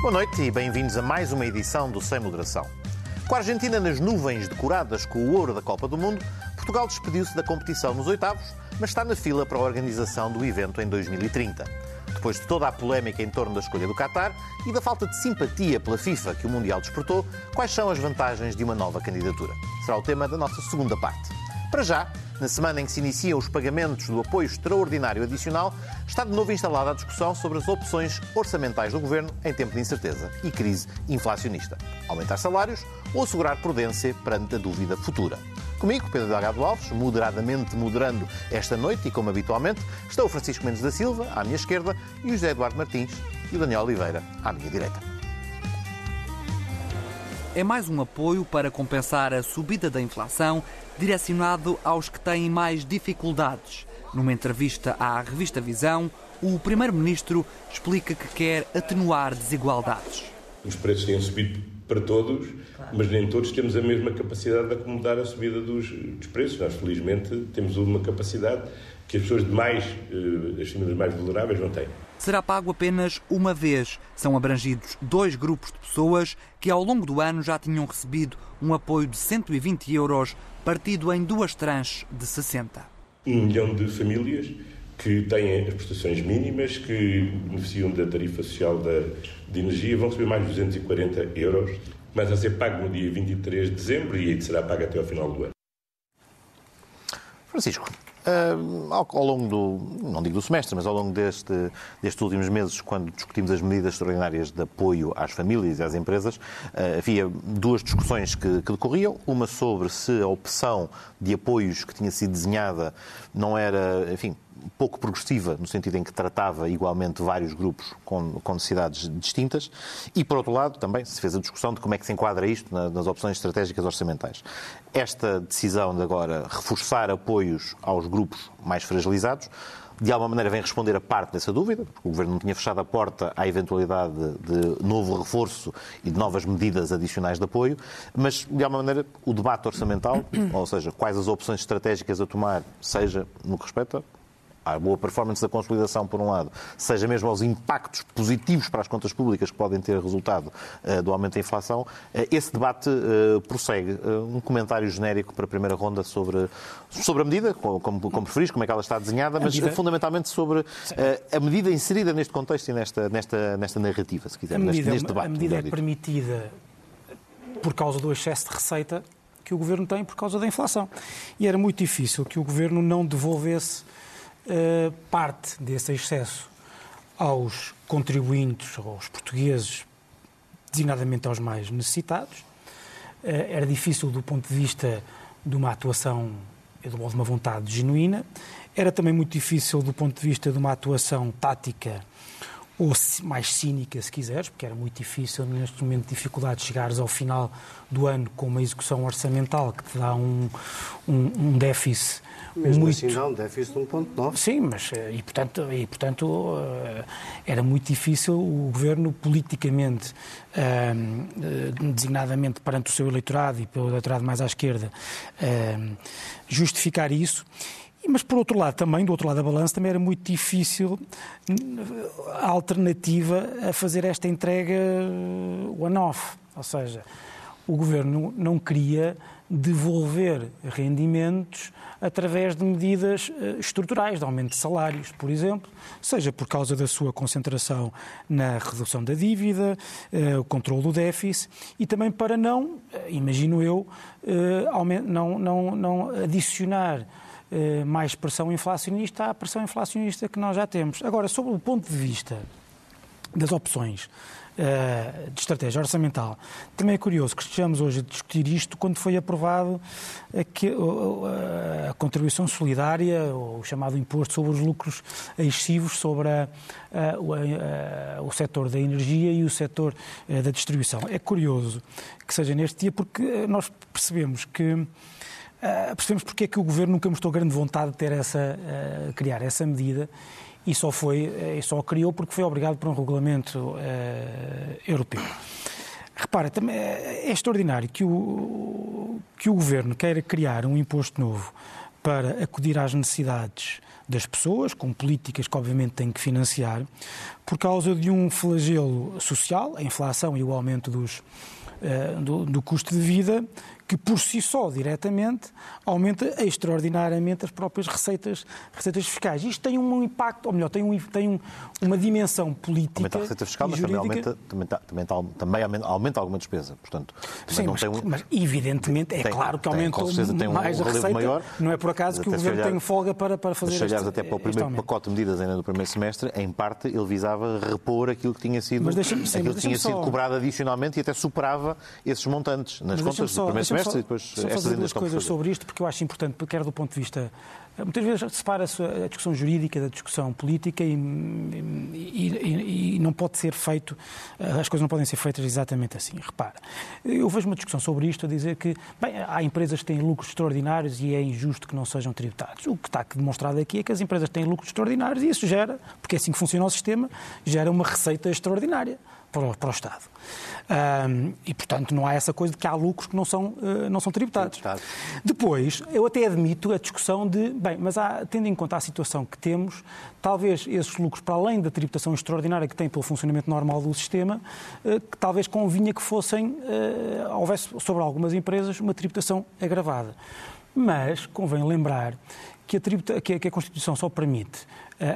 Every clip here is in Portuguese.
Boa noite e bem-vindos a mais uma edição do Sem Moderação. Com a Argentina nas nuvens decoradas com o ouro da Copa do Mundo, Portugal despediu-se da competição nos oitavos, mas está na fila para a organização do evento em 2030. Depois de toda a polémica em torno da escolha do Qatar e da falta de simpatia pela FIFA que o Mundial despertou, quais são as vantagens de uma nova candidatura? Será o tema da nossa segunda parte. Para já, na semana em que se iniciam os pagamentos do apoio extraordinário adicional, está de novo instalada a discussão sobre as opções orçamentais do governo em tempo de incerteza e crise inflacionista. Aumentar salários ou assegurar prudência perante a dúvida futura. Comigo, Pedro Delgado Alves, moderadamente moderando esta noite e como habitualmente, está o Francisco Mendes da Silva, à minha esquerda, e o José Eduardo Martins e o Daniel Oliveira, à minha direita. É mais um apoio para compensar a subida da inflação, direcionado aos que têm mais dificuldades. Numa entrevista à revista Visão, o Primeiro-Ministro explica que quer atenuar desigualdades. Os preços têm subido para todos, mas nem todos temos a mesma capacidade de acomodar a subida dos, dos preços. Nós, felizmente, temos uma capacidade que as pessoas de mais, eh, as famílias mais vulneráveis não têm será pago apenas uma vez. São abrangidos dois grupos de pessoas que ao longo do ano já tinham recebido um apoio de 120 euros, partido em duas tranches de 60. Um milhão de famílias que têm as prestações mínimas, que beneficiam da tarifa social da, de energia, vão receber mais de 240 euros. Começa a ser pago no dia 23 de dezembro e será pago até ao final do ano. Francisco, Uh, ao, ao, longo do, não digo do semestre, mas ao longo deste, destes últimos meses, quando discutimos as medidas extraordinárias de apoio às famílias e às empresas, uh, havia duas discussões que, que, decorriam. Uma sobre se a opção de apoios que tinha sido desenhada não era, enfim, pouco progressiva, no sentido em que tratava igualmente vários grupos com, com, necessidades distintas, e, por outro lado, também se fez a discussão de como é que se enquadra isto nas opções estratégicas orçamentais. Esta decisão de agora reforçar apoios aos grupos mais fragilizados de alguma maneira vem responder a parte dessa dúvida, porque o Governo não tinha fechado a porta à eventualidade de novo reforço e de novas medidas adicionais de apoio, mas de alguma maneira o debate orçamental, ou seja, quais as opções estratégicas a tomar, seja no que respeita à boa performance da consolidação, por um lado, seja mesmo aos impactos positivos para as contas públicas que podem ter resultado uh, do aumento da inflação, uh, esse debate uh, prossegue. um comentário genérico para a primeira ronda sobre, sobre a medida, como, como preferis, como é que ela está desenhada, mas medida... fundamentalmente sobre a medida inserida neste contexto e nesta, nesta, nesta narrativa, se quiser, medida, neste, debate. A medida é permitida por causa do excesso de receita que o Governo tem por causa da inflação. E era muito difícil que o Governo não devolvesse eh, parte desse excesso aos contribuintes, aos portugueses, designadamente aos mais necessitados. Uh, era difícil do ponto de vista de uma atuação, de uma vontade genuína. Era também muito difícil do ponto de vista de uma atuação tática ou mais cínica, se quiseres, porque era muito difícil neste momento de dificuldade chegares ao final do ano com uma execução orçamental que te dá um, um, um déficit mesmo muito... assim não, déficit de 1.9. Sim, mas eh, e portanto, e, portanto eh, era muito difícil o governo politicamente, eh, designadamente perante o seu eleitorado e pelo eleitorado mais à esquerda, justificar isso. Mas, por outro lado, também, do outro lado da balança, também era muito difícil a alternativa a fazer esta entrega one-off. Ou seja, o governo não queria devolver rendimentos através de medidas eh, estruturais, de aumento de salários, por exemplo, seja por causa da sua concentração na redução da dívida, eh, o controle do déficit e também para não, eh, imagino eu, não, não, não adicionar mais pressão inflacionista à pressão inflacionista que nós já temos. Agora, sobre o ponto de vista das opções uh, de estratégia orçamental. Também é curioso que estejamos hoje a discutir isto quando foi aprovado a, que, a, contribuição solidária, o chamado imposto sobre os lucros excessivos sobre a, o setor da energia e o setor uh, da distribuição. É curioso que seja neste dia porque nós percebemos que uh, percebemos porque é que o Governo nunca mostrou grande vontade de ter essa, uh, criar essa medida e só foi, e só criou porque foi obrigado por um regulamento uh, europeu. Repara, também é, extraordinário que o, que o Governo queira criar um imposto novo para acudir às necessidades das pessoas, com políticas que obviamente têm que financiar, por causa de um flagelo social, a inflação e o aumento dos, do, do custo de vida, que por si só, diretamente, aumenta extraordinariamente as próprias receitas, receitas fiscais. Isto tem um impacto, ou melhor, tem, um, tem um, uma dimensão política. Aumenta a receita fiscal, mas também aumenta, também, também, também aumenta alguma despesa. Portanto, Sim, mas, um... mas, evidentemente é tem, claro que aumentou tem um mais a receita. Maior, não é por acaso que o governo olhar, tem folga para, para fazer Se olhares até para o primeiro pacote de medidas ainda do primeiro semestre, em parte ele visava repor aquilo que tinha sido, aquilo que tinha sido cobrado adicionalmente e até superava esses montantes nas contas do primeiro semestre só, e depois só fazer duas coisas sobre isto, porque eu acho importante, quer do ponto de vista. Muitas vezes separa-se a discussão jurídica da discussão política e, e, e, e, não pode ser feito, as coisas não podem ser feitas exatamente assim. Repara, eu vejo uma discussão sobre isto a dizer que, bem, há empresas que têm lucros extraordinários e é injusto que não sejam tributados. O que está demonstrado aqui é que as empresas têm lucros extraordinários e isso gera, porque é assim que funciona o sistema, gera uma receita extraordinária para o, para o Estado. Um, e, portanto, não há essa coisa de que há lucros que não são, uh, não são tributados. Tributado. Depois, eu até admito a discussão de, bem, mas há, tendo em conta a situação que temos, talvez esses lucros, para além da tributação extraordinária que tem pelo funcionamento normal do sistema, uh, que talvez convinha que fossem, uh, houvesse sobre algumas empresas uma tributação agravada. Mas convém lembrar que a, tributa, que a Constituição só permite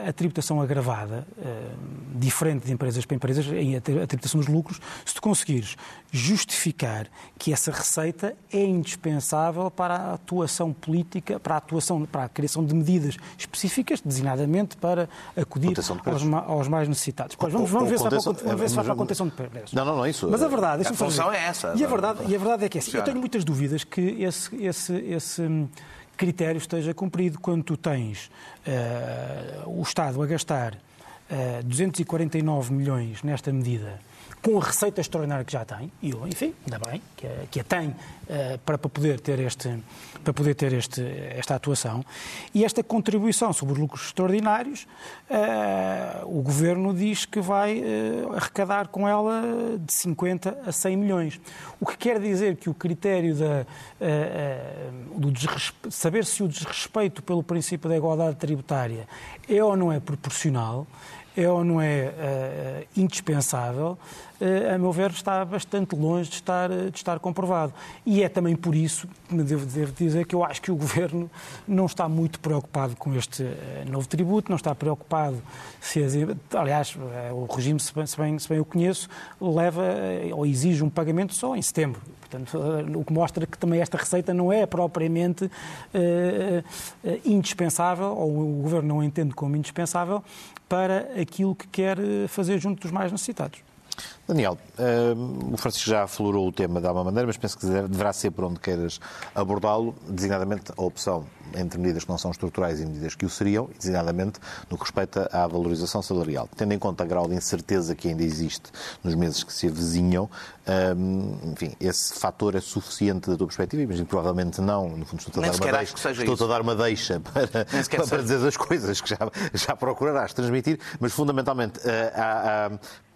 a, tributação agravada, uh, diferente de empresas para empresas, a, a tributação dos lucros, se tu conseguires justificar que essa receita é indispensável para a atuação política, para a atuação, para a criação de medidas específicas, designadamente para acudir aos, aos, mais necessitados. Pois, vamos, vamos, ver se, vamos ver se vai para a contenção de preços. Não, não, não, isso. Mas a verdade, a função é essa. E a verdade, e a verdade é que é assim, eu tenho muitas dúvidas que esse, esse, esse critério esteja cumprido. Quando tu tens uh, o Estado a gastar uh, eh, 249 milhões nesta medida com a receita extraordinária que já tem, e eu, enfim, ainda bem que que a tem uh, para, poder ter, este, para poder ter este, esta atuação, e esta contribuição sobre os lucros extraordinários, uh, o Governo diz que vai uh, arrecadar com ela de 50 a 100 milhões. O que quer dizer que o critério da, do saber se o desrespeito pelo princípio da igualdade tributária é ou não é proporcional, é ou não é uh, indispensável, a meu ver, está bastante longe de estar, de estar comprovado. E é também por isso, devo, devo dizer, que eu acho que o Governo não está muito preocupado com este uh, novo tributo, não está preocupado se as, aliás, o regime, se bem, se bem, se bem eu conheço, leva ou exige um pagamento só em setembro. Portanto, o que mostra que também esta receita não é propriamente indispensável, ou o Governo não entende como indispensável, para aquilo que quer fazer junto dos mais necessitados. Daniel, uh, o Francisco já aflorou o tema de alguma maneira, mas penso que deverá ser por onde queiras abordá-lo, designadamente a opção entre medidas que não são estruturais e medidas que o seriam, designadamente no que respeita à valorização salarial. Tendo em conta o grau de incerteza que ainda existe nos meses que se avizinham, um, enfim, esse fator é suficiente da tua perspectiva? Imagino que provavelmente não, no fundo estou a dar uma deixa, estou a dar uma deixa para, para, para dizer as coisas que já, já procurarás transmitir, mas fundamentalmente uh, há, há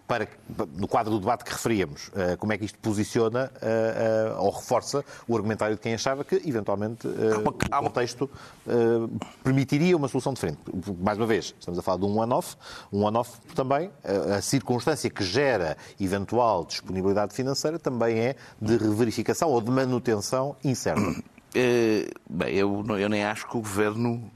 para, no quadro do debate que referíamos, eh, como é que isto posiciona eh, eh, ou reforça o argumentário de quem achava que, eventualmente, o contexto permitiria uma solução diferente. Mais uma vez, estamos a falar de um one-off, um one-off também, a circunstância que gera eventual disponibilidade financeira também é de reverificação ou de manutenção incerta. bem, eu, eu nem acho que o Governo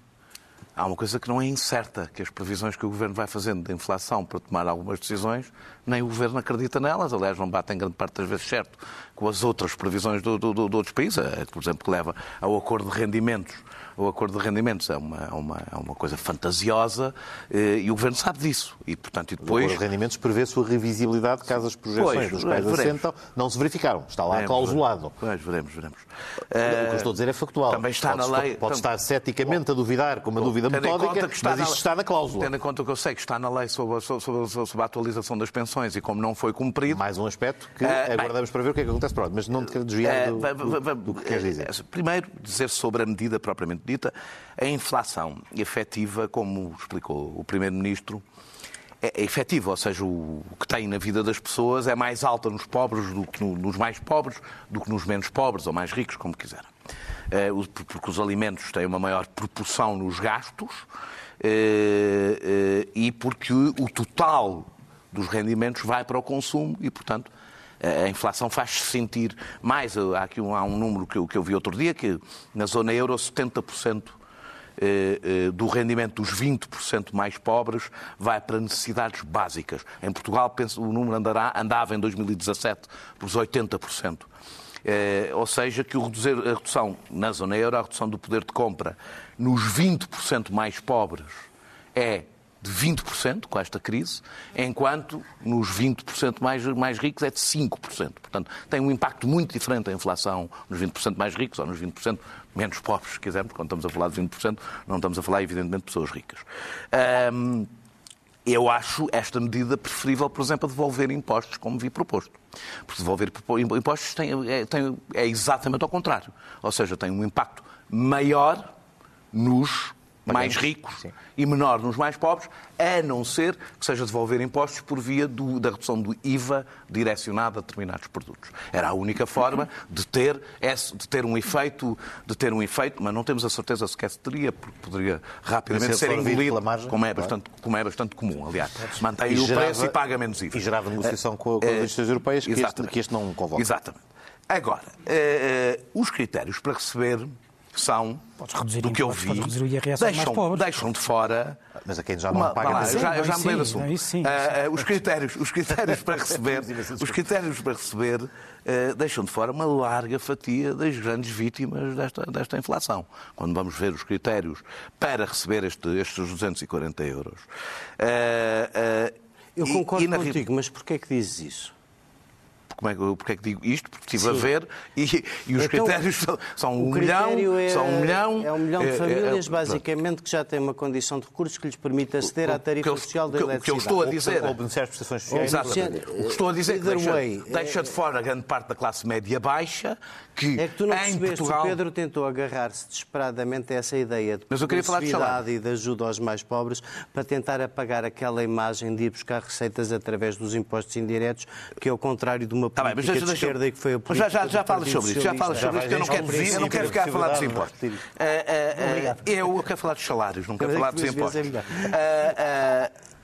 há uma coisa que não é incerta, que as previsões que o Governo vai fazendo da inflação para tomar algumas decisões, nem o Governo acredita nelas. Aliás, não batem grande parte das vezes certo com as outras previsões do, do, do, de outros países, é, por exemplo, que leva ao acordo de rendimentos o acordo de rendimentos é uma, é uma, é uma coisa fantasiosa eh, e o Governo sabe disso. E, portanto, e depois... O acordo de rendimentos prevê sua revisibilidade caso as projeções pois, dos quais assentam não se verificaram. Está lá veremos, clausulado. Pois, veremos, veremos. O que eu estou a dizer é factual. Também está pode, na lei... Pode estar ceticamente a duvidar, com uma bom, dúvida metódica, mas isto na, está na cláusula. Tendo em conta que eu sei que está na lei sobre, sobre, sobre, a atualização das pensões e como não foi cumprido... Mais um aspecto que uh, aguardamos bem, para ver o que é que acontece. Pronto, mas não te quero desviar uh, do, do, do, que queres dizer. Primeiro, dizer sobre a medida propriamente dita. A inflação efetiva, como explicou o Primeiro-Ministro, é, é efetiva, ou seja, o que tem na vida das pessoas é mais alta nos pobres do que nos mais pobres, do que nos menos pobres ou mais ricos, como quiser. Eh, porque os alimentos têm uma maior proporção nos gastos eh, eh, e porque o total dos rendimentos vai para o consumo e, portanto, a inflação faz-se sentir mais. Há aqui um, há um número que eu, que eu vi outro dia, que na zona euro 70% do rendimento dos 20% mais pobres vai para necessidades básicas. Em Portugal, penso, o número andará, andava em 2017 por 80%. Eh, ou seja, que o reduzir, a redução na zona euro, a redução do poder de compra nos 20% mais pobres é de 20% com esta crise, enquanto nos 20% mais, mais ricos é de 5%. Portanto, tem um impacto muito diferente a inflação nos 20% mais ricos ou nos 20% menos pobres, se quisermos. Quando estamos a falar de 20%, não estamos a falar, evidentemente, de pessoas ricas. Eu acho esta medida preferível, por exemplo, a devolver impostos, como vi proposto. Porque devolver impostos tem, é, tem, é exatamente ao contrário. Ou seja, tem um impacto maior nos mais ricos Sim. e menor nos mais pobres, a não ser que seja devolver impostos por via do, da redução do IVA direcionado a determinados produtos. Era a única forma de ter, de ter um efeito, de ter um efeito, mas não temos a certeza sequer se teria, porque poderia rapidamente ser engolido, margem, como, é bastante, como é bastante comum, aliás. Mantém o gerava, preço e paga menos IVA. E gerava negociação com, com as eh, instituições europeias que este, que este, não convoca. Exatamente. Agora, uh, os critérios para receber são, do que eu vi, deixam, deixam de fora... Mas a quem já não uma, paga... Lá, já, eu já me do assunto. Uh, os, critérios, os critérios para receber, os critérios para receber uh, deixam de fora uma larga fatia das grandes vítimas desta, desta inflação. Quando vamos ver os critérios para receber este, estes 240 euros. Uh, eu concordo e, e na... contigo, mas porquê é que dizes isso? Como é, porque é que digo isto? Porque estive Sim. a ver e, e os então, critérios são, são um milhão, é, são um milhão. É um milhão de é, é, famílias, é, basicamente, que já têm uma condição de recursos que lhes permite aceder à tarifa eu, social da eletricidade. O que eu estou a dizer... Ou beneficiar as prestações sociais. Exatamente. O que estou a dizer é que deixa, deixa de fora a grande parte da classe média baixa, que é que tu não em Portugal... o Pedro tentou agarrar-se desesperadamente a essa ideia de Mas eu queria falar de e de ajuda aos mais pobres para tentar apagar aquela imagem de ir buscar receitas através dos impostos indiretos, que é o contrário de uma política tá bem, de esquerda e que foi a política Já, já, já falas sobre isso, já falas sobre isso, que eu não quero, eu não quero ficar a falar dos impostos. Uh, uh, uh, eu quero falar dos salários, não quero falar dos impostos.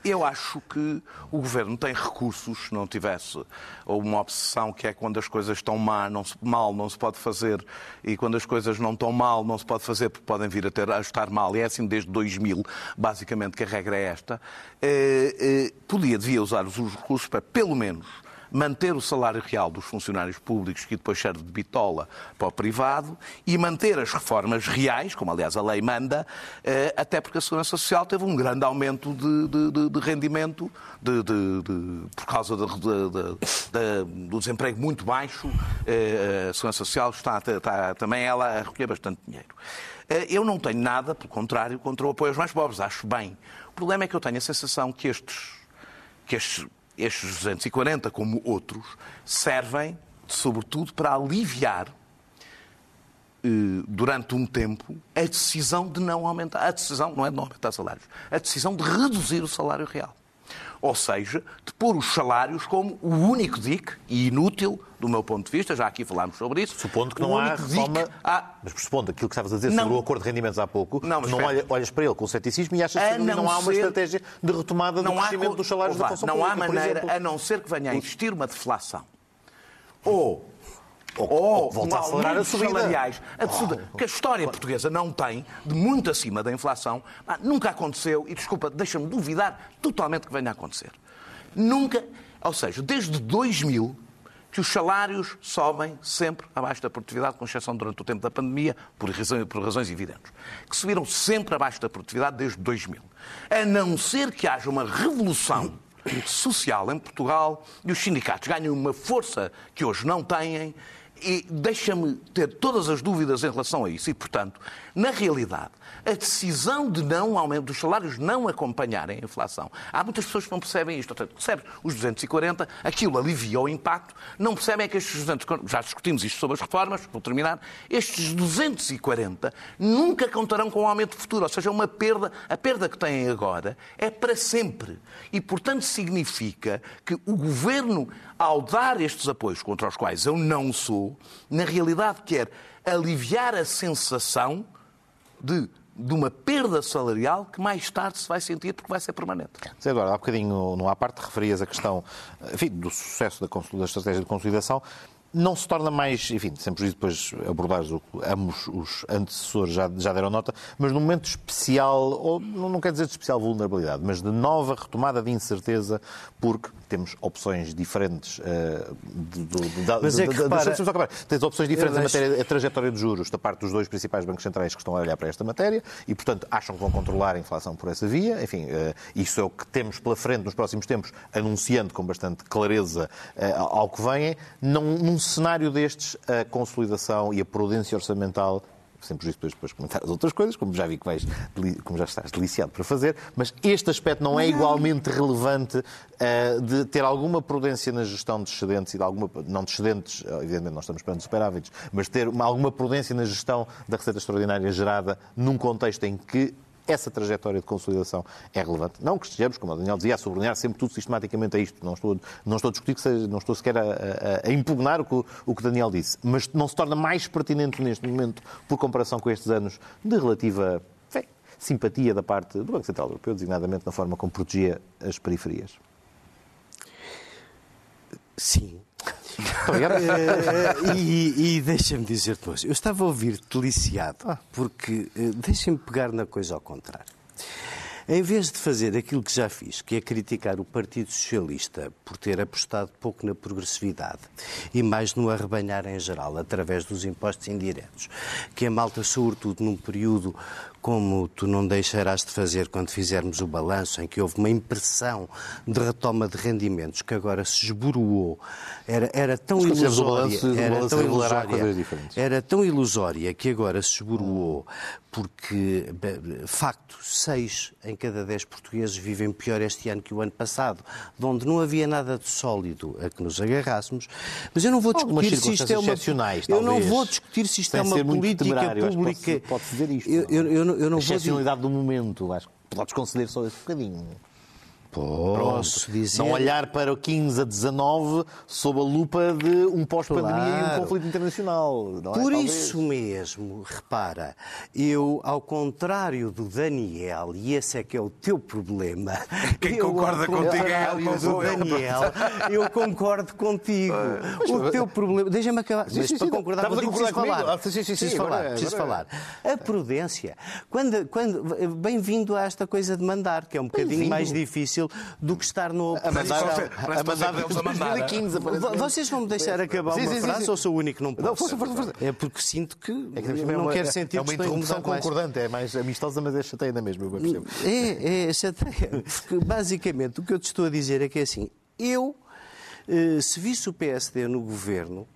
Eu acho que o governo tem recursos, se não tivesse uma obsessão que é quando as coisas estão má, não se, mal, não se pode fazer, e quando as coisas não estão mal, não se pode fazer porque podem vir a, ter, a estar mal, e é assim desde 2000, basicamente, que a regra é esta. Eh, eh, podia, devia usar os recursos para, pelo menos, manter o salário real dos funcionários públicos, que depois serve de bitola para o privado, e manter as reformas reais, como aliás a lei manda, eh, até porque a Segurança Social teve um grande aumento de, de, de rendimento de, por causa do desemprego muito baixo. Eh, a Segurança Social está, está também ela a recolher bastante dinheiro. Eh, eu não tenho nada, pelo contrário, contra o apoio aos mais pobres, acho bem. O problema é que eu tenho a sensação que estes, que estes estes 240, como outros, servem, sobretudo, para aliviar eh, durante um tempo a decisão de não aumentar. A decisão não é de não aumentar salários, a decisão de reduzir o salário real. Ou seja, de pôr os salários como o único dique e inútil, do meu ponto de vista, já aqui falámos sobre isso. Supondo que não há reforma. Há... Mas pressupondo aquilo que estavas a dizer não. sobre o acordo de rendimentos há pouco, não, não olha, olhas para ele com ceticismo e achas que não, não, há uma ser... estratégia de retomada do crescimento há... dos salários Olá, da função Não pública, há maneira, a não ser que venha a existir uma deflação. Ou ou, ou volta a acelerar a subida. salariais. Oh, que a história portuguesa não tem, de muito acima da inflação, nunca aconteceu, e desculpa, deixa-me duvidar totalmente que venha a acontecer. Nunca, ou seja, desde 2000 que os salários sobem sempre abaixo da produtividade, com exceção durante o tempo da pandemia, por razões, por razões evidentes. Que subiram sempre abaixo da produtividade desde 2000. A não ser que haja uma revolução social em Portugal e os sindicatos ganhem uma força que hoje não têm e deixa-me ter todas as dúvidas em relação a isso. E, portanto, na realidade, a decisão de não aumento dos salários não acompanharem a inflação. Há muitas pessoas que não percebem isto. Portanto, percebem os 240, aquilo alivia o impacto, não percebem que estes 240, já discutimos isto sobre as reformas, vou terminar, estes 240 nunca contarão com o um aumento futuro, ou seja, uma perda, a perda que têm agora é para sempre. E, portanto, significa que o governo, ao dar estes apoios contra os quais eu não sou, na realidade quer aliviar a sensação de de uma perda salarial que mais tarde se vai sentir porque vai ser permanente. Zé Eduardo, há bocadinho, no à parte, referias a questão enfim, do sucesso da, da estratégia de consolidação não se torna mais, enfim, sempre depois abordar o que ambos os antecessores já, já deram nota, mas num momento especial, ou não quer dizer de especial vulnerabilidade, mas de nova retomada de incerteza, porque temos opções diferentes uh, de, mas é que tens opções diferentes na matéria da trajetória de juros da parte dos dois principais bancos centrais que estão a olhar para esta matéria e, portanto, acham que vão controlar a inflação por essa via. Enfim, uh, isso é o que temos pela frente nos próximos tempos, anunciando com bastante clareza uh, ao que vem. Não, num cenário destes, a consolidação e a prudência orçamental sempre justo depois, depois comentar as outras coisas, como já vi que vais, como já estás deliciado para fazer, mas este aspecto não é igualmente relevante uh, de ter alguma prudência na gestão de excedentes e de alguma, não de excedentes, evidentemente nós estamos perante superávites, mas ter uma, alguma prudência na gestão da receita extraordinária gerada num contexto em que essa trajetória de consolidação é relevante. Não que estejamos, como o Daniel dizia, a sublinhar sempre tudo sistematicamente a isto. Não estou, não estou a discutir, que seja, não estou sequer a, a, a impugnar o que, o que Daniel disse, mas não se torna mais pertinente neste momento, por comparação com estes anos de relativa fé, simpatia da parte do Banco Central Europeu, designadamente na forma como protegia as periferias. Sim, uh, e, e deixa-me dizer-te hoje, eu estava a ouvir-te deliciado, ah. porque uh, deixa-me pegar na coisa ao contrário. Em vez de fazer aquilo que já fiz, que é criticar o Partido Socialista por ter apostado pouco na progressividade e mais no arrebanhar em geral, através dos impostos indiretos, que a malta, sobretudo num período como tu não deixarás de fazer quando fizermos o balanço, em que houve uma impressão de retoma de rendimentos que agora se esboroou, era, era tão ilusória, era tão ilusória, era tão ilusória que agora se esboroou, porque, facto, seis em cada dez portugueses vivem pior este ano que o ano passado, de onde não havia nada de sólido a que nos agarrássemos. Mas eu não vou discutir se isto é uma... Eu não vou discutir se isto é uma política pública... Pode dizer isto. Eu, eu, eu, eu não a excepcionalidade vou... do momento, acho que podes conceder só esse bocadinho. Posso Pronto. dizer. Não olhar para o 15 a 19 sob a lupa de um pós-pandemia claro. e um conflito internacional. Não é? Por é, isso mesmo, repara, eu, ao contrário do Daniel, e esse é que é o teu problema. Quem eu, concorda contigo é ele, do Daniel. Eu concordo contigo. Mas, o teu problema. Deixa-me acabar. Mas sim, para sim, concordar contigo, preciso falar. Ah, sim, sim, preciso falar. Agora, preciso agora... falar. A prudência. Quando, quando, Bem-vindo a esta coisa de mandar, que é um bocadinho mais difícil difícil do que estar no a mandar, a mandar, a mandar. 2015. Vocês vão me deixar acabar sim, uma sim, frase sim, ou sou o único que não posso? Não, força, força, força. É porque sinto que, é que não é quero sentir É uma interrupção concordante, é mais amistosa, mas é chateia ainda mesmo. Eu é, é chateia. Porque basicamente o que eu te estou a dizer é que é assim, eu eh, se visse o PSD no governo,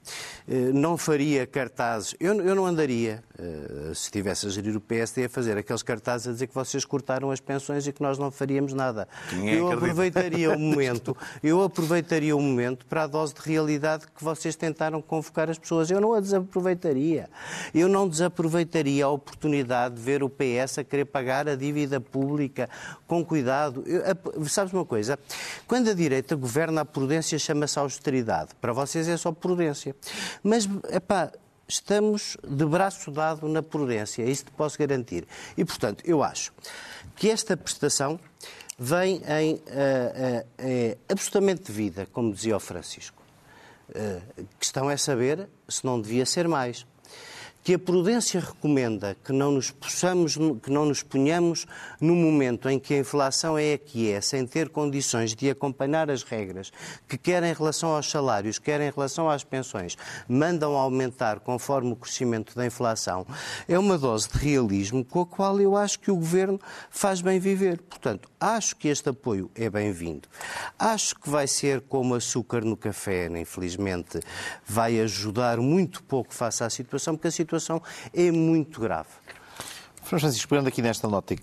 eh, não faria cartazes. Eu, eu não andaria, se estivesse a gerir o PSD, a fazer aqueles cartazes a dizer que vocês cortaram as pensões e que nós não faríamos nada. Quem eu aproveitaria o momento, eu aproveitaria o momento para a dose de realidade que vocês tentaram convocar as pessoas. Eu não a desaproveitaria. Eu não desaproveitaria a oportunidade de ver o PS a querer pagar a dívida pública com cuidado. Eu, a, sabes uma coisa? Quando a direita governa, a prudência chama chama-se austeridade. Para vocês é só prudência. Mas, epá, estamos de braço dado na prudência, isso te posso garantir. E, portanto, eu acho que esta prestação vem em uh, é absolutamente devida, como dizia o Francisco. Uh, questão é saber se não devia ser mais que a prudência recomenda que não nos possamos, que não nos ponhamos no momento em que a inflação é a que é, sem ter condições de acompanhar as regras, que quer em relação aos salários, quer em relação às pensões, mandam aumentar conforme o crescimento da inflação, é uma dose de realismo com a qual eu acho que o governo faz bem viver. Portanto, acho que este apoio é bem-vindo. Acho que vai ser como açúcar no café, infelizmente, vai ajudar muito pouco face à situação, porque a situação situação é muito grave. Francisco, pegando aqui nesta nota e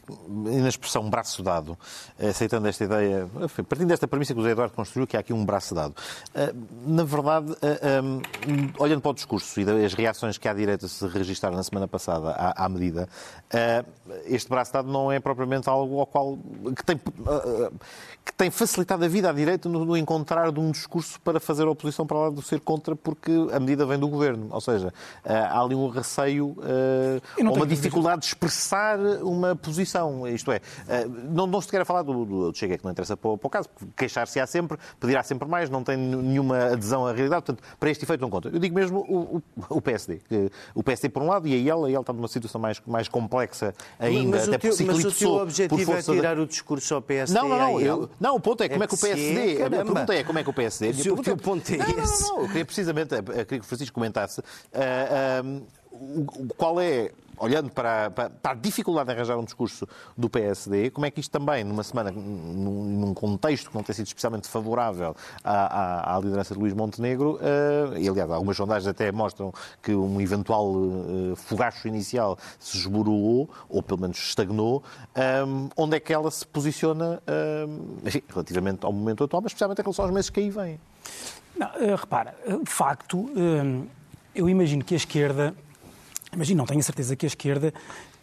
na expressão braço dado, aceitando esta ideia, partindo desta premissa que o José Eduardo construiu, que há aqui um braço dado. Eh, na verdade, eh, eh, olhando para o discurso e as reações que à direita se registraram na semana passada à, medida, este braço dado não é propriamente algo ao qual que tem, que tem facilitado a vida à direita no, encontrar de um discurso para fazer oposição para lá do ser contra, porque a medida vem do governo. Ou seja, há ali um receio ou uma dificuldade de expressão expressar uma posição. Isto é, eh, não, não se quer falar do, do Chega, que não interessa para o, para o caso, queixar-se-á sempre, pedirá sempre mais, não tem nenhuma adesão à realidade, portanto, para este efeito não conta. Eu digo mesmo o, o, o PSD. O PSD, por um lado, e a IEL, a IEL está numa situação mais, mais complexa ainda, mas até teu, por Mas o teu objetivo é tirar o discurso ao PSD? Não, não, não. Eu, não, o ponto é como é, que o PSD. É, a pergunta é como é que o PSD. Se o teu ponto é não, esse. Não, não, não. Eu queria precisamente, eu queria que o Francisco comentasse. Uh, uh, qual é olhando para, para, para, a dificuldade de arranjar um discurso do PSD, como é que isto também, numa semana, num, num contexto que não tem sido especialmente favorável à, à, à liderança de Luís Montenegro, uh, e aliás, algumas sondagens até mostram que um eventual uh, fogacho inicial se esborulou, ou pelo menos estagnou, um, eh, onde é que ela se posiciona um, enfim, relativamente ao momento atual, mas especialmente em relação aos meses que aí vêm? Não, repara, de facto, eu imagino que a esquerda Imagino, não tenho a certeza que a esquerda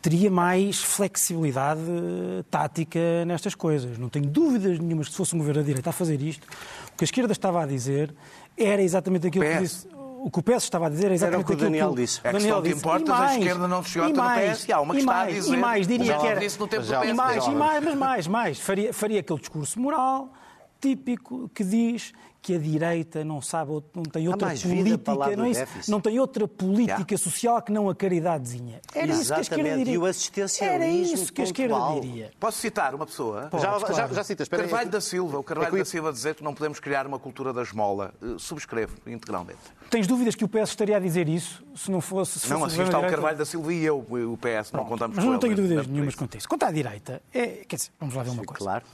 teria mais flexibilidade eh, tática nestas coisas. Não tenho dúvidas nenhumas que se fosse um governo da direita a fazer isto, o que a esquerda estava a dizer era exatamente aquilo que disse. O que o PS estava a dizer é exatamente aquilo que o Daniel disse. É que Daniel que importa, a esquerda não se no PS. E há uma que está a dizer. E mais, diria que era... Disse no tempo do PS, e mais, e mais, mas mais, mais. Faria, faria aquele discurso moral, típico, que diz que a direita não sabe, não tem outra política, não, é isso, não tem outra política yeah. social que não a caridadezinha. Era Exatamente. isso que a esquerda diria. E o assistencialismo Era isso que a esquerda diria. Posso citar uma pessoa? Pode, já, claro. já, já citas. Carvalho da Silva. O Carvalho é da Silva dizer que não podemos criar uma cultura da esmola. Uh, subscrevo integralmente. Tens dúvidas que o PS estaria a dizer isso se não fosse... Se não, fosse assim está o Carvalho da Silva e eu, o PS, não contamos mas com Mas não tenho dúvidas nenhumas quanto a isso. Quanto à direita, é, quer dizer, vamos lá ver uma coisa. Claro.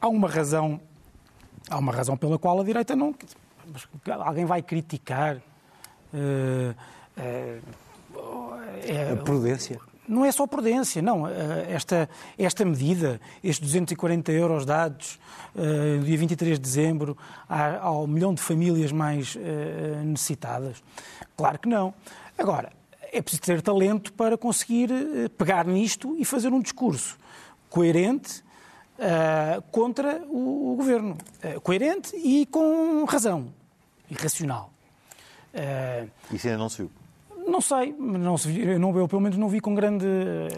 Há uma razão há uma razão pela qual a direita não alguém vai criticar. Uh, uh, é, a prudência. Não é só prudência, não. Esta, esta medida, estes 240 euros dados uh, dia 23 de dezembro ao milhão de famílias mais necessitadas, claro que não. Agora, é preciso ter talento para conseguir pegar nisto e fazer um discurso coerente uh, contra o, o governo. Uh, coerente e com razão e racional. Uh, Isso ainda não se viu? Não sei, não se viu, eu, não, eu pelo menos não vi com grande.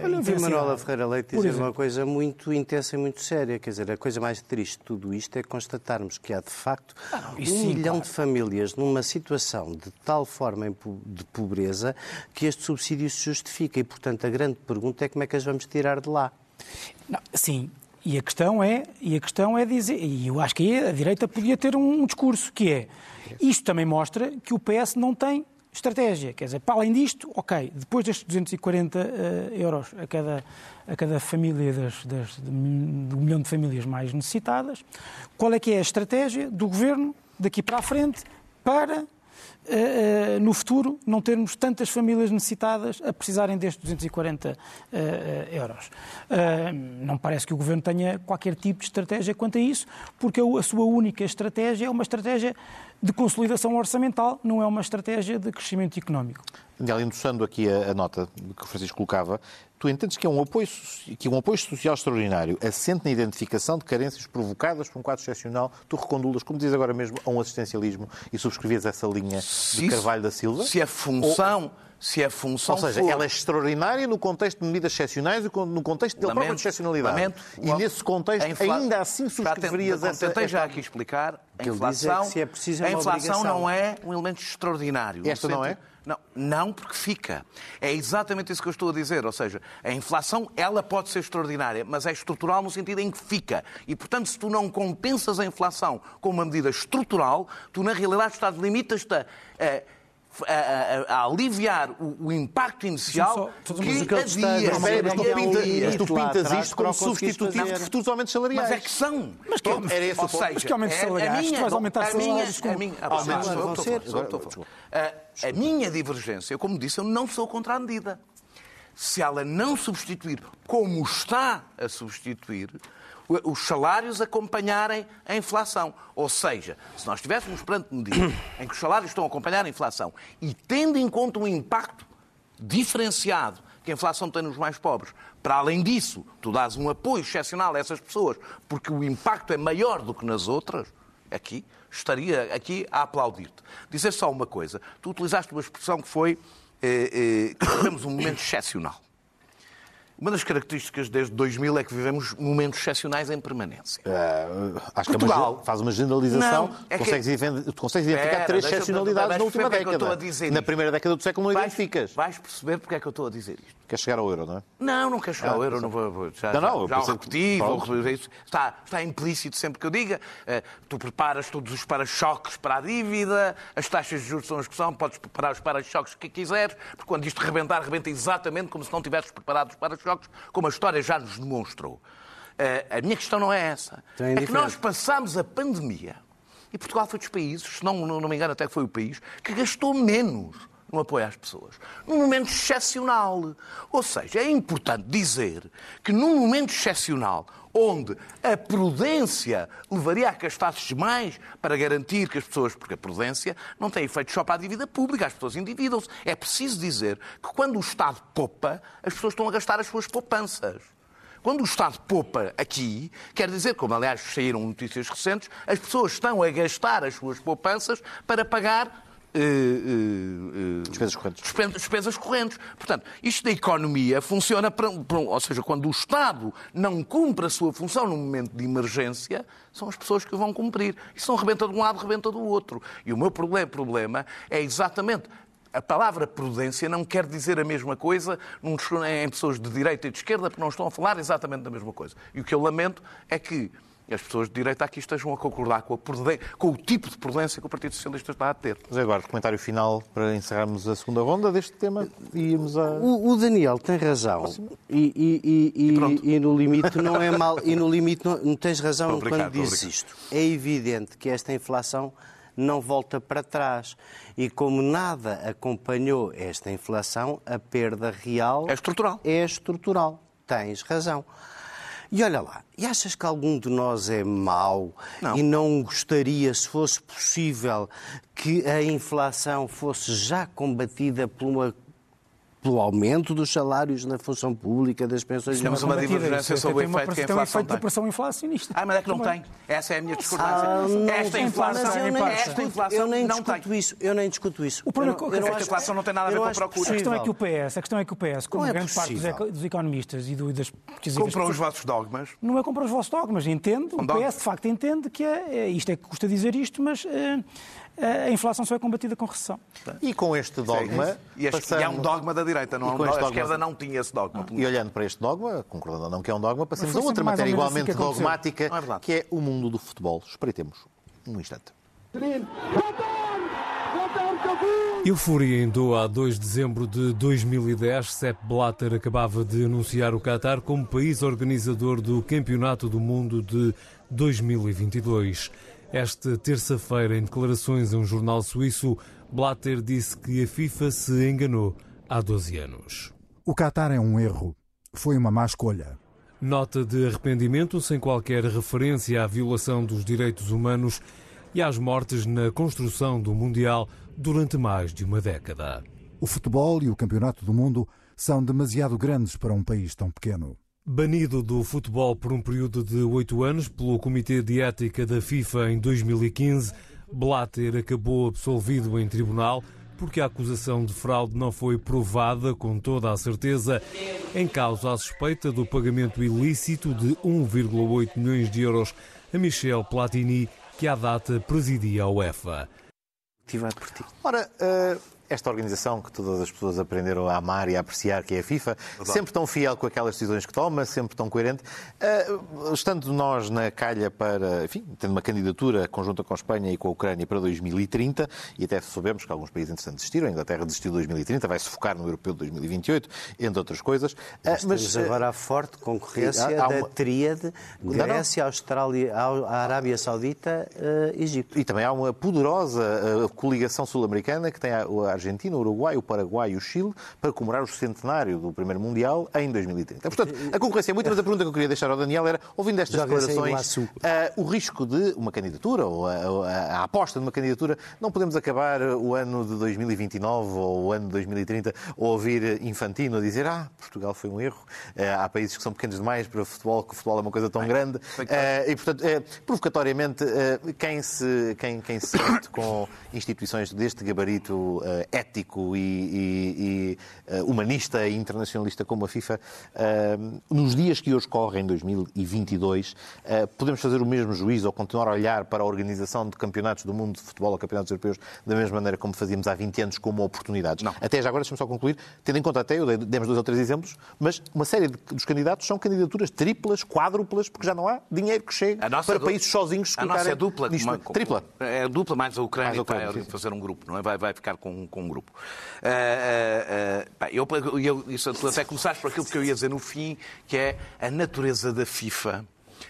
Olha, eu vi Manuela Ferreira Leite dizer uma coisa muito intensa e muito séria. Quer dizer, a coisa mais triste de tudo isto é constatarmos que há, de facto, ah, não, um sim, milhão claro. de famílias numa situação de tal forma de pobreza que este subsídio se justifica. E, portanto, a grande pergunta é como é que as vamos tirar de lá. Não, sim, e a questão é, e a questão é dizer, e eu acho que a direita podia ter um, um discurso que é, isto também mostra que o PS não tem estratégia. Quer dizer, para além disto, ok, depois destes 240 uh, euros a cada, a cada família das, das, de, um milhão de famílias mais necessitadas, qual é que é a estratégia do governo daqui para a frente para no futuro não termos tantas famílias necessitadas a precisarem destes 240 uh, euros. Não parece que o Governo tenha qualquer tipo de estratégia quanto a isso, porque a sua única estratégia é uma estratégia de consolidação orçamental, não é uma estratégia de crescimento económico. Daniel, endossando aqui a, a, nota que o Francisco colocava, tu entendes que é um apoio, que um apoio social extraordinário assente na identificação de carências provocadas por um quadro excepcional, tu recondulas, como diz agora mesmo, a um assistencialismo e subscrevias essa linha de Carvalho da Silva? Se a função... Ou se a função Ou seja, for... ela é extraordinária no contexto de medidas excepcionais e no contexto da própria excepcionalidade. Lamento, e nesse contexto, infla... ainda assim subscreverias essa... Tentei já aqui explicar, a inflação, é é a inflação não é um elemento extraordinário. Esta não é? Não, não porque fica. É exatamente isso que eu estou a dizer. Ou seja, a inflação, ela pode ser extraordinária, mas é estrutural no sentido em que fica. E, portanto, se tu não compensas a inflação com uma medida estrutural, tu, na realidade, estás limitas-te a, a a, a, a aliviar o, o, impacto inicial só, que, que adia, mas tu pintas isto como substitutivo de futuros aumentos salariais. Mas é que são. Mas que, Pronto, era esse ou seja, mas que aumentos salariais? A minha, tu vais aumentar a minha, a minha, a minha divergência, como disse, eu não sou contra a medida. se ela não substituir, como está a substituir, os salários acompanharem a inflação. Ou seja, se nós estivéssemos perante medidas em que os salários estão a acompanhar a inflação e tendo em conta o impacto diferenciado que a inflação tem nos mais pobres, para além disso, tu dás um apoio excepcional a essas pessoas, porque o impacto é maior do que nas outras, aqui estaria aqui a aplaudir-te. Dizer só uma coisa. Tu utilizaste uma expressão que foi eh, eh, que vivemos um momento excepcional. Uma das características desde 2000 é que vivemos momentos excepcionais em permanência. Uh, acho Portugal, que é uma, faz uma generalização. Não, é consegues, que... consegues identificar Pera, três excepcionalidades na última década. na primeira década do século não vais, identificas. Vais perceber porque é que eu estou a dizer isto. Quer chegar ao euro, não é? Não, não quero chegar ah, ao euro. Não vou, já, não, não, já, já o repeti, vou repetir isso. Está, está implícito sempre que eu diga. Uh, tu preparas todos os para-choques para a dívida, as taxas de juros são as que são, podes preparar os para-choques que quiseres, porque quando isto rebentar, rebenta exatamente como se não tivesses preparado os para-choques, como a história já nos demonstrou. Uh, a minha questão não é essa. É, é que nós passamos a pandemia e Portugal foi dos países, se não, não me engano, até que foi o país, que gastou menos no apoio às pessoas. Num momento excepcional. Ou seja, é importante dizer que num momento excepcional, onde a prudência levaria a gastar-se mais para garantir que as pessoas, porque a prudência não tem efeito só para a dívida pública, as pessoas endividam-se. É preciso dizer que quando o Estado poupa, as pessoas estão a gastar as suas poupanças. Quando o Estado poupa aqui, quer dizer, como aliás saíram notícias recentes, as pessoas estão a gastar as suas poupanças para pagar Uh, uh, uh, despesas correntes. Despesas correntes. Portanto, isto da economia funciona para, para, ou seja, quando o Estado não cumpre a sua função num momento de emergência, são as pessoas que vão cumprir. Isso não rebenta de um lado, rebenta do outro. E o meu problema, problema é exatamente a palavra prudência não quer dizer a mesma coisa em pessoas de direita e de esquerda, porque não estão a falar exatamente da mesma coisa. E o que eu lamento é que as pessoas de direita aqui estejam a concordar com, a com, o tipo de prudência que o Partido Socialista está a ter. Mas agora, comentário final para encerrarmos a segunda ronda deste tema e irmos a... O, o Daniel tem razão e, e, e, e, no limite não é mal, e no limite não, não tens razão quando dizes isto. É evidente que esta inflação não volta para trás. E como nada acompanhou esta inflação, a perda real é estrutural. É estrutural. Tens razão. E olha lá, e achas que algum de nós é mau não. e não gostaria, se fosse possível, que a inflação fosse já combatida por uma pelo aumento dos salários na função pública, das pensões... Temos uma divergência sobre o efeito que a inflação tem. Tem um de pressão inflacionista. Ah, mas é que não tem. Essa é a minha discordância. Ah, esta inflação, eu nem, esta inflação eu nem não discuto. Isso, eu nem discuto isso. O problema, eu, eu esta inflação não tem nada a ver com a procura. A questão é que o PS, a questão é que o PS, como é grande parte dos economistas e das pesquisas... Comprou os vossos dogmas. Não é comprar os vossos dogmas, entende. O PS, de facto, entende que é, é, isto é que custa dizer isto, mas eh, a inflação só é combatida com recessão. E com este dogma. E, este, passamos... e é um dogma da direita, não é um dogma. A esquerda não tinha esse dogma. E olhando para este dogma, concordando ou não que é um dogma, passamos a outra matéria igualmente assim que dogmática, é que é o mundo do futebol. Espreitemos um instante. Euforia em Doha, a 2 de dezembro de 2010, Sepp Blatter acabava de anunciar o Qatar como país organizador do Campeonato do Mundo de 2022. Esta terça-feira, em declarações a um jornal suíço, Blatter disse que a FIFA se enganou há 12 anos. O Qatar é um erro. Foi uma má escolha. Nota de arrependimento sem qualquer referência à violação dos direitos humanos e às mortes na construção do Mundial durante mais de uma década. O futebol e o Campeonato do Mundo são demasiado grandes para um país tão pequeno. Banido do futebol por um período de oito anos pelo Comitê de Ética da FIFA em 2015, Blatter acabou absolvido em tribunal porque a acusação de fraude não foi provada com toda a certeza. Em causa a suspeita do pagamento ilícito de 1,8 milhões de euros a Michel Platini, que à data presidia a UEFA. Ora, uh esta organização que todas as pessoas aprenderam a amar e a apreciar, que é a FIFA, Verdade. sempre tão fiel com aquelas decisões que toma, sempre tão coerente. Uh, estando nós na calha para, enfim, tendo uma candidatura conjunta com a Espanha e com a Ucrânia para 2030, e até soubemos que alguns países interessantes desistiram, a Inglaterra desistiu em 2030, vai se focar no europeu de 2028, entre outras coisas. Uh, mas, mas agora há forte concorrência há, há uma... da tríade Grécia, Austrália, a Arábia Saudita, uh, Egito. E também há uma poderosa coligação sul-americana que tem a, a Argentina, o Uruguai, o Paraguai e o Chile para comemorar o centenário do primeiro Mundial em 2030. Portanto, a concorrência é muita, mas a pergunta que eu queria deixar ao Daniel era, ouvindo estas declarações, uh, o risco de uma candidatura ou a, a, a, aposta de uma candidatura, não podemos acabar o ano de 2029 ou o ano de 2030 ou ouvir Infantino dizer ah, Portugal foi um erro, uh, há países que são pequenos demais para o futebol, que o futebol é uma coisa tão grande. Uh, e, portanto, provocatoriamente, quem se, quem, quem se mete com instituições deste gabarito ético e, e, e humanista e internacionalista como a FIFA, nos dias que hoje correm, em 2022, podemos fazer o mesmo juízo ou continuar a olhar para a organização de campeonatos do mundo de futebol ou campeonatos europeus da mesma maneira como fazíamos há 20 anos, como oportunidades? Não. Até já agora, deixa-me só concluir, tendo em conta até, eu demos dois ou três exemplos, mas uma série de, dos candidatos são candidaturas triplas, quádruplas, porque já não há dinheiro que chegue para países sozinhos A nossa é dupla. Nisto. Uma, tripla. É dupla, mais a Ucrânia, mais a Ucrânia vai fazer um grupo, não é? Vai, vai ficar com, com um grupo. Uh, uh, eu, eu, tu até começaste por aquilo que eu ia dizer no fim, que é a natureza da FIFA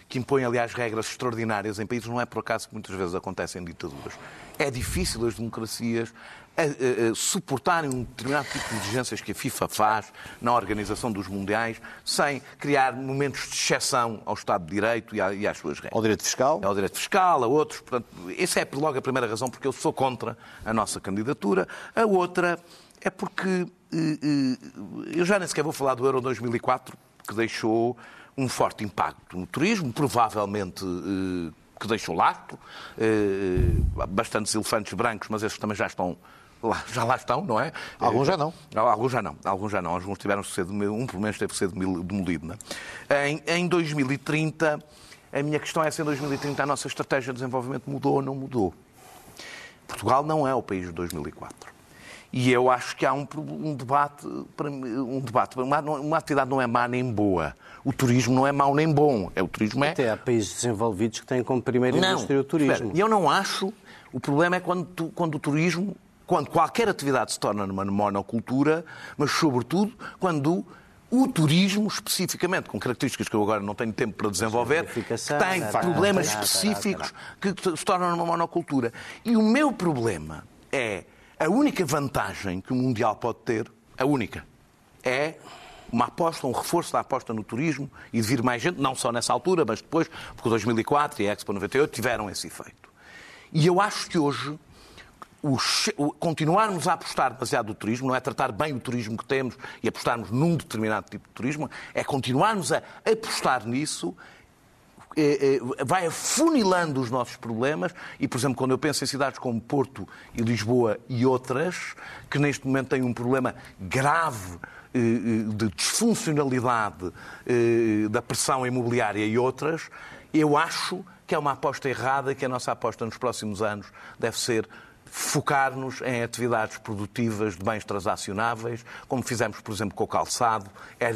que impõe, aliás, regras extraordinárias em países, não é por acaso que muitas vezes acontecem ditaduras. É difícil as democracias a, a, a suportarem um determinado tipo de exigências que a FIFA faz na organização dos mundiais, sem criar momentos de exceção ao Estado de Direito e, e às suas regras. Ao direito fiscal? Ao direito fiscal, a outros. Portanto, essa é logo a primeira razão porque eu sou contra a nossa candidatura. A outra é porque eh, eh, eu já nem sequer vou falar do Euro 2004, que deixou um forte impacto no turismo, provavelmente eh, que deixou lastro, bastantes elefantes brancos, mas esses também já estão lá, já lá estão, não é? Alguns já não. Alguns já não, alguns já não. Alguns tiveram que ser, um pelo menos teve que ser demolido. Não é? em, em 2030, a minha questão é se em 2030 a nossa estratégia de desenvolvimento mudou ou não mudou. Portugal não é o país de 2004. E eu acho que há um, um debate, um debate uma, uma, atividade não é má nem boa. O turismo não é mau nem bom. É, o turismo é... Até há países desenvolvidos que têm como primeira indústria o turismo. E eu não acho... O problema é quando, tu, quando o turismo quando qualquer atividade se torna numa monocultura, mas, sobretudo, quando o turismo, especificamente, com características que eu agora não tenho tempo para desenvolver, que tem problemas específicos que se tornam numa monocultura. E o meu problema é a única vantagem que o Mundial pode ter, a única, é uma aposta, um reforço da aposta no turismo e de vir mais gente, não só nessa altura, mas depois, porque o 2004 e a Expo 98 tiveram esse efeito. E eu acho que hoje o, o, continuarmos a apostar baseado no turismo, não é tratar bem o turismo que temos e apostarmos num determinado tipo de turismo, é continuarmos a apostar nisso é, é, vai afunilando os nossos problemas e, por exemplo, quando eu penso em cidades como Porto e Lisboa e outras, que neste momento têm um problema grave eh, eh, de disfuncionalidade eh, da pressão imobiliária e outras, eu acho que é uma aposta errada e que a nossa aposta nos próximos anos deve ser focar-nos em atividades produtivas de bens transacionáveis, como fizemos, por exemplo, com o calçado. É,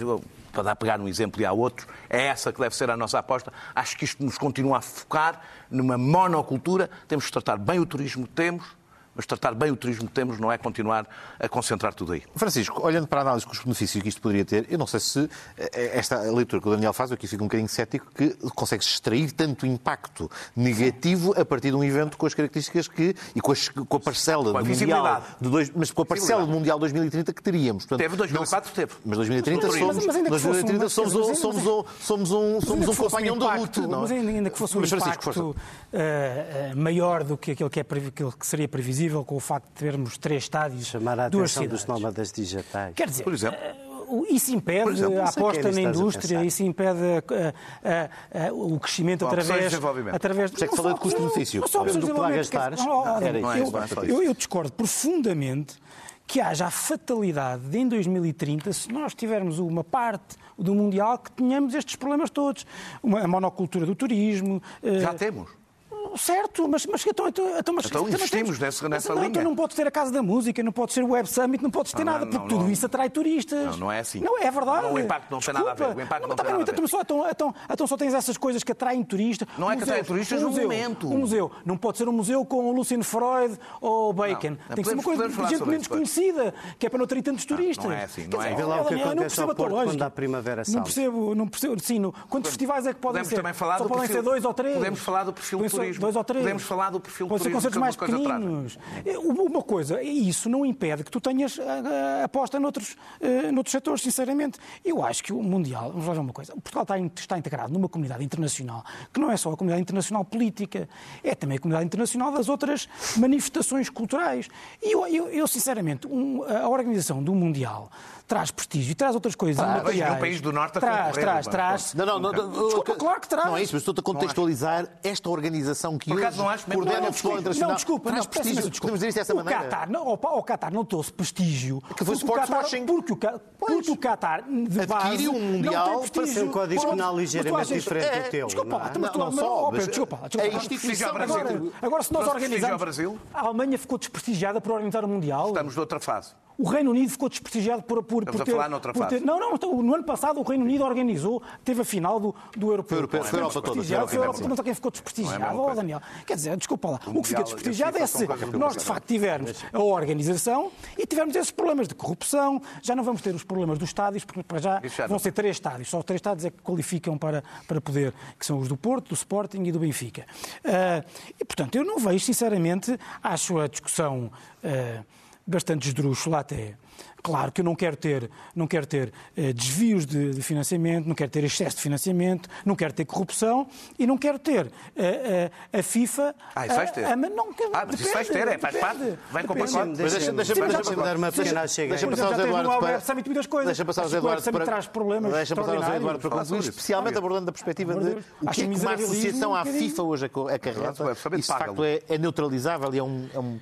para dar pegar um exemplo e há outros, é essa que deve ser a nossa aposta. Acho que isto nos continua a focar numa monocultura. Temos que tratar bem o turismo temos, mas tratar bem o turismo que temos não é continuar a concentrar tudo aí. Francisco, olhando para a análise custo-benefício que isto poderia ter, eu não sei se eh, esta leitura que o Daniel faz, eu aqui fico um bocadinho cético, que consegue extrair tanto impacto negativo a partir de um evento com as características que, e com, as, com a parcela com a mundial de dois, mas com a parcela do Mundial 2030 que teríamos. Portanto, teve 2004, teve. Mas 2030 somos, mas, mas 2030 somos, um, somos, um, somos um, somos um companhão da luta. Não? Mas ainda que fosse um impacto uh, maior do que aquele que, é, que seria previsível com o facto de termos três estádios, Chamar a duas atenção dos nómadas digitais. Quer dizer, por exemplo, eh, isso impede exemplo, a aposta na indústria, isso impede a, a, a, o crescimento Bom, através, através de. É que falei de custo-benefício. Não só do que lá gastares. Eu, eu discordo profundamente que haja a fatalidade de, em 2030, se nós tivermos uma parte do Mundial, que tenhamos estes problemas todos. Uma, a monocultura do turismo. Já uh, temos. Certo, mas, mas então, então, então, mas, então investimos nessa, nessa não, linha. Então não podes ter a Casa da Música, não podes ter o Web Summit, não podes ter não, nada, não, porque tudo isso atrai turistas. Não, não é assim. Não, é verdade. o impacto não Desculpa. tem nada a ver. O impacto não, tem nada a ver. Só, então, então, então só tens essas coisas que atraem turistas. Não é que atraem turistas um no momento. Um museu. Não pode ser um museu com o Luciano Freud ou Bacon. Tem que ser uma coisa de gente menos conhecida, que é para não ter tantos turistas. Não é assim. Não é Vê lá o que acontece ao Porto quando há primavera Não percebo, não percebo. Sim, quantos festivais é que podem ser? Só podem ser dois ou três. Podemos falar do perfil do turismo dois ou três. Podemos falar do perfil Pode ser concertos mais pequeninos. É, uma coisa, isso não impede que tu tenhas a, a aposta noutros, uh, noutros setores, sinceramente. Eu acho que o Mundial, vamos lá ver uma coisa, Portugal está, está integrado numa comunidade internacional que não é só a comunidade internacional política, é também a comunidade internacional das outras manifestações culturais. E eu, eu, eu sinceramente, um, a organização do Mundial traz prestígio, traz outras coisas ah, materiais. no país do Norte a traz, traz, traz. Não, não, não, não Desculpa, claro que traz. Não é isso, mas estou-te a contextualizar esta organização que Por hoje não acho, coordena o futebol internacional. Não, desculpa, traz não, prestígio. Desculpa. Podemos dizer isso dessa o maneira. Qatar, não, o Qatar não trouxe prestígio. Que foi porque o Qatar, washing. porque, o, porque o Qatar de base Adquiriu um mundial para ser um código penal ligeiramente diferente é, do teu. Desculpa, não, é? não, não, só, mas, desculpa, desculpa. A instituição agora, agora, se nós organizamos... A Alemanha ficou desprestigiada por organizar o Mundial. Estamos noutra fase. O Reino Unido ficou desprestigiado por, por, Estamos por ter... a falar noutra fase. Ter, não, não, então, no ano passado o Reino Unido organizou, teve a final do, do Europeu. Foi, foi a Europa toda. Foi a Europa toda, quem ficou desprestigiado. Oh, Daniel, quer dizer, desculpa lá, o, o que fica desprestigiado é se nós de facto tivermos a organização e tivermos esses problemas de corrupção, já não vamos ter os problemas dos estádios, porque para já vão ser três estádios, só três estádios é que qualificam para, para poder, que são os do Porto, do Sporting e do Benfica. Uh, e, portanto, eu não vejo, sinceramente, acho a discussão uh, bastante esdrúxula até. Claro que eu não quero ter, não quero ter eh, desvios de, de, financiamento, não quero ter excesso de financiamento, não quero ter corrupção e não quero ter eh, eh, a FIFA. Ah, isso vais ter. A, não, ah, mas depende, isso vais ter, é, faz parte. Vem com o pacote. Deixa-me deixa, deixa, deixa, dar uma pequena chega. Deixa passar os Eduardo para. muitas coisas. Deixa passar os Eduardo para. traz problemas. Deixa passar os Eduardo para concluir, especialmente abordando da perspectiva de o que é que uma associação à FIFA hoje acarreta. Isso, de facto, é neutralizável e é um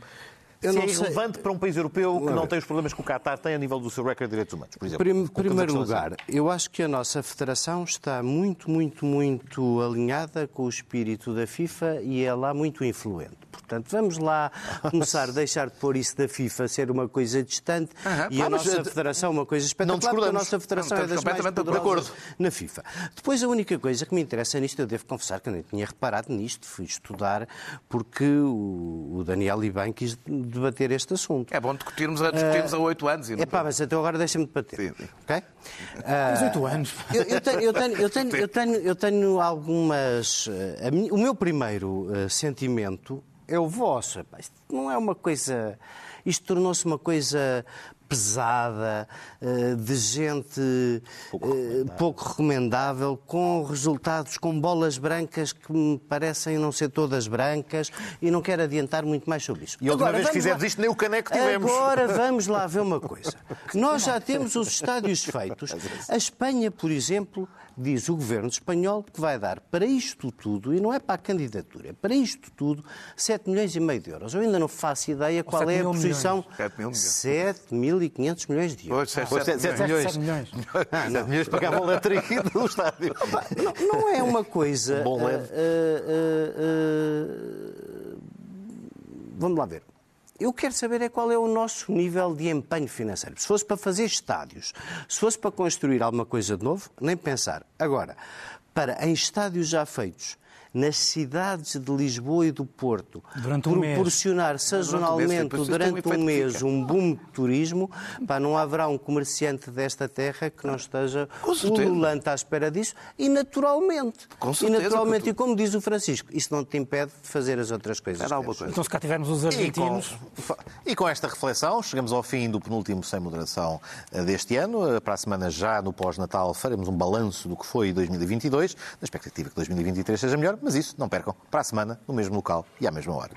eu se é irrelevante para um país europeu que não tem os problemas que o Qatar tem a nível do seu recorde de direitos humanos, por exemplo. Em primeiro lugar, eu acho que a nossa federação está muito, muito, muito alinhada com o espírito da FIFA e é lá muito influente. Portanto, vamos lá começar a deixar de pôr isso da FIFA ser uma coisa distante e a nossa federação uma coisa espetacular, porque a nossa federação não, é das mais poderosas na FIFA. Depois, a única coisa que me interessa nisto, eu devo confessar que eu nem tinha reparado nisto, fui estudar porque o Daniel bem quis debater este assunto. É bom discutirmos, a, discutirmos uh, há oito anos. É pá, mas então agora deixa-me debater. Sim. Ok? Uh, oito anos. Eu, eu, tenho, eu, tenho, eu, tenho, eu, tenho, eu tenho algumas... Uh, o meu primeiro uh, sentimento é o vosso. Isto não é uma coisa. Isto tornou-se uma coisa pesada, eh, de gente pouco eh, recomendável. pouco recomendável, com resultados, com bolas brancas que me parecem não ser todas brancas e não quero adiantar muito mais sobre isso. E a última vez que fizemos lá... isto, nem o caneco tivemos. Agora vamos lá ver uma coisa. Nós já temos os estádios feitos. A Espanha, por exemplo, diz o governo espanhol que vai dar para isto tudo, e não é para a candidatura, é para isto tudo, 7 milhões e meio de euros. Eu ainda não faço ideia qual é a posição. 7 mil 7.500 milhões de euros. Pois, 7, 7, 7 milhões. 7 milhões. Ah, não. milhões pagavam o letrinho do estádio. Não, não, é uma coisa... Bom uh, uh, uh, vamos lá ver. Eu quero saber é qual é o nosso nível de empenho financeiro. Se fosse para fazer estádios, se fosse para construir alguma coisa de novo, nem pensar. Agora, para em estádios já feitos, nas cidades de Lisboa e do Porto, durante um proporcionar mês. sazonalmente durante um mês um boom de turismo, pá, não haverá um comerciante desta terra que não esteja ululante à espera disso e naturalmente. Com certeza, e naturalmente, e como diz o Francisco, isso não te impede de fazer as outras coisas. Coisa. Então se cá tivermos os argentinos... E com, e com esta reflexão chegamos ao fim do penúltimo Sem Moderação eh, deste ano. Eh, para a semana já no pós-Natal faremos um balanço do que foi 2022, na expectativa que 2023 seja melhor, mas isso, não percam, para a semana, no mesmo local e à mesma hora.